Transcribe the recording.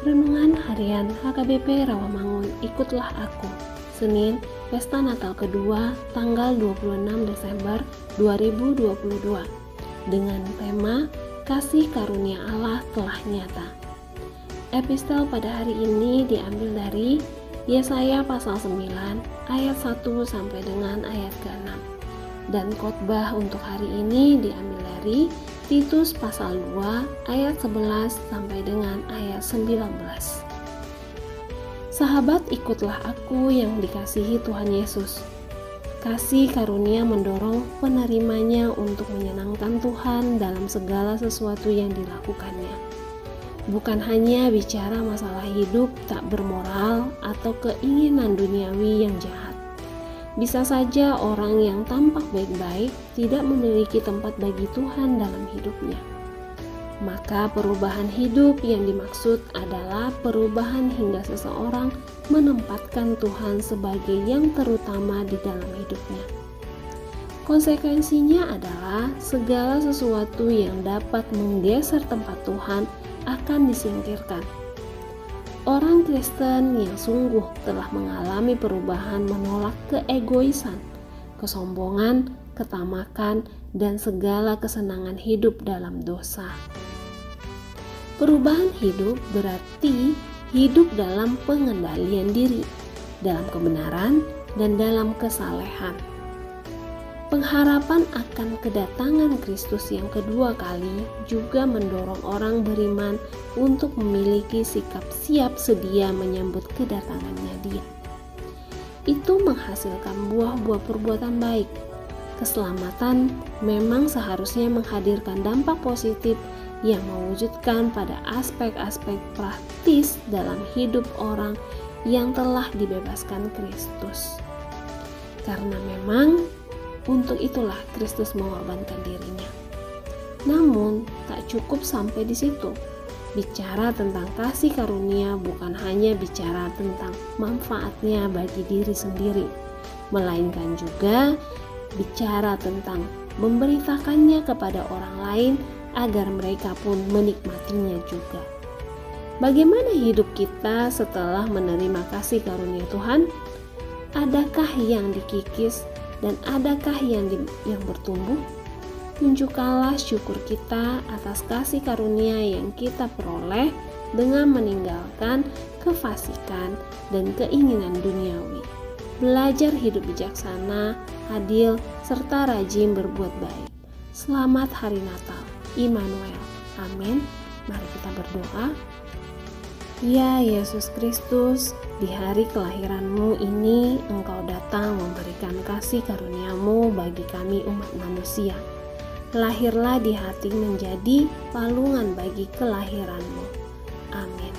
Harian HKBP Rawamangun Ikutlah Aku Senin, Pesta Natal kedua, tanggal 26 Desember 2022 dengan tema Kasih Karunia Allah telah nyata. Epistel pada hari ini diambil dari Yesaya pasal 9 ayat 1 sampai dengan ayat ke-6 dan khotbah untuk hari ini diambil dari Titus pasal 2 ayat 11 sampai dengan ayat 19. Sahabat, ikutlah aku yang dikasihi Tuhan Yesus. Kasih karunia mendorong penerimanya untuk menyenangkan Tuhan dalam segala sesuatu yang dilakukannya. Bukan hanya bicara masalah hidup tak bermoral atau keinginan duniawi yang jahat. Bisa saja orang yang tampak baik-baik tidak memiliki tempat bagi Tuhan dalam hidupnya maka perubahan hidup yang dimaksud adalah perubahan hingga seseorang menempatkan Tuhan sebagai yang terutama di dalam hidupnya. Konsekuensinya adalah segala sesuatu yang dapat menggeser tempat Tuhan akan disingkirkan. Orang Kristen yang sungguh telah mengalami perubahan menolak keegoisan, kesombongan, ketamakan, dan segala kesenangan hidup dalam dosa. Perubahan hidup berarti hidup dalam pengendalian diri, dalam kebenaran, dan dalam kesalehan. Pengharapan akan kedatangan Kristus yang kedua kali juga mendorong orang beriman untuk memiliki sikap siap sedia menyambut kedatangannya Dia. Itu menghasilkan buah-buah perbuatan baik. Keselamatan memang seharusnya menghadirkan dampak positif yang mewujudkan pada aspek-aspek praktis dalam hidup orang yang telah dibebaskan Kristus. Karena memang untuk itulah Kristus mengorbankan dirinya. Namun, tak cukup sampai di situ. Bicara tentang kasih karunia bukan hanya bicara tentang manfaatnya bagi diri sendiri, melainkan juga bicara tentang memberitakannya kepada orang lain agar mereka pun menikmatinya juga. Bagaimana hidup kita setelah menerima kasih karunia Tuhan? Adakah yang dikikis dan adakah yang di, yang bertumbuh? Tunjukkanlah syukur kita atas kasih karunia yang kita peroleh dengan meninggalkan kefasikan dan keinginan duniawi. Belajar hidup bijaksana, adil, serta rajin berbuat baik. Selamat Hari Natal. Immanuel. Amin. Mari kita berdoa. Ya Yesus Kristus, di hari kelahiranmu ini engkau datang memberikan kasih karuniamu bagi kami umat manusia. Lahirlah di hati menjadi palungan bagi kelahiranmu. Amin.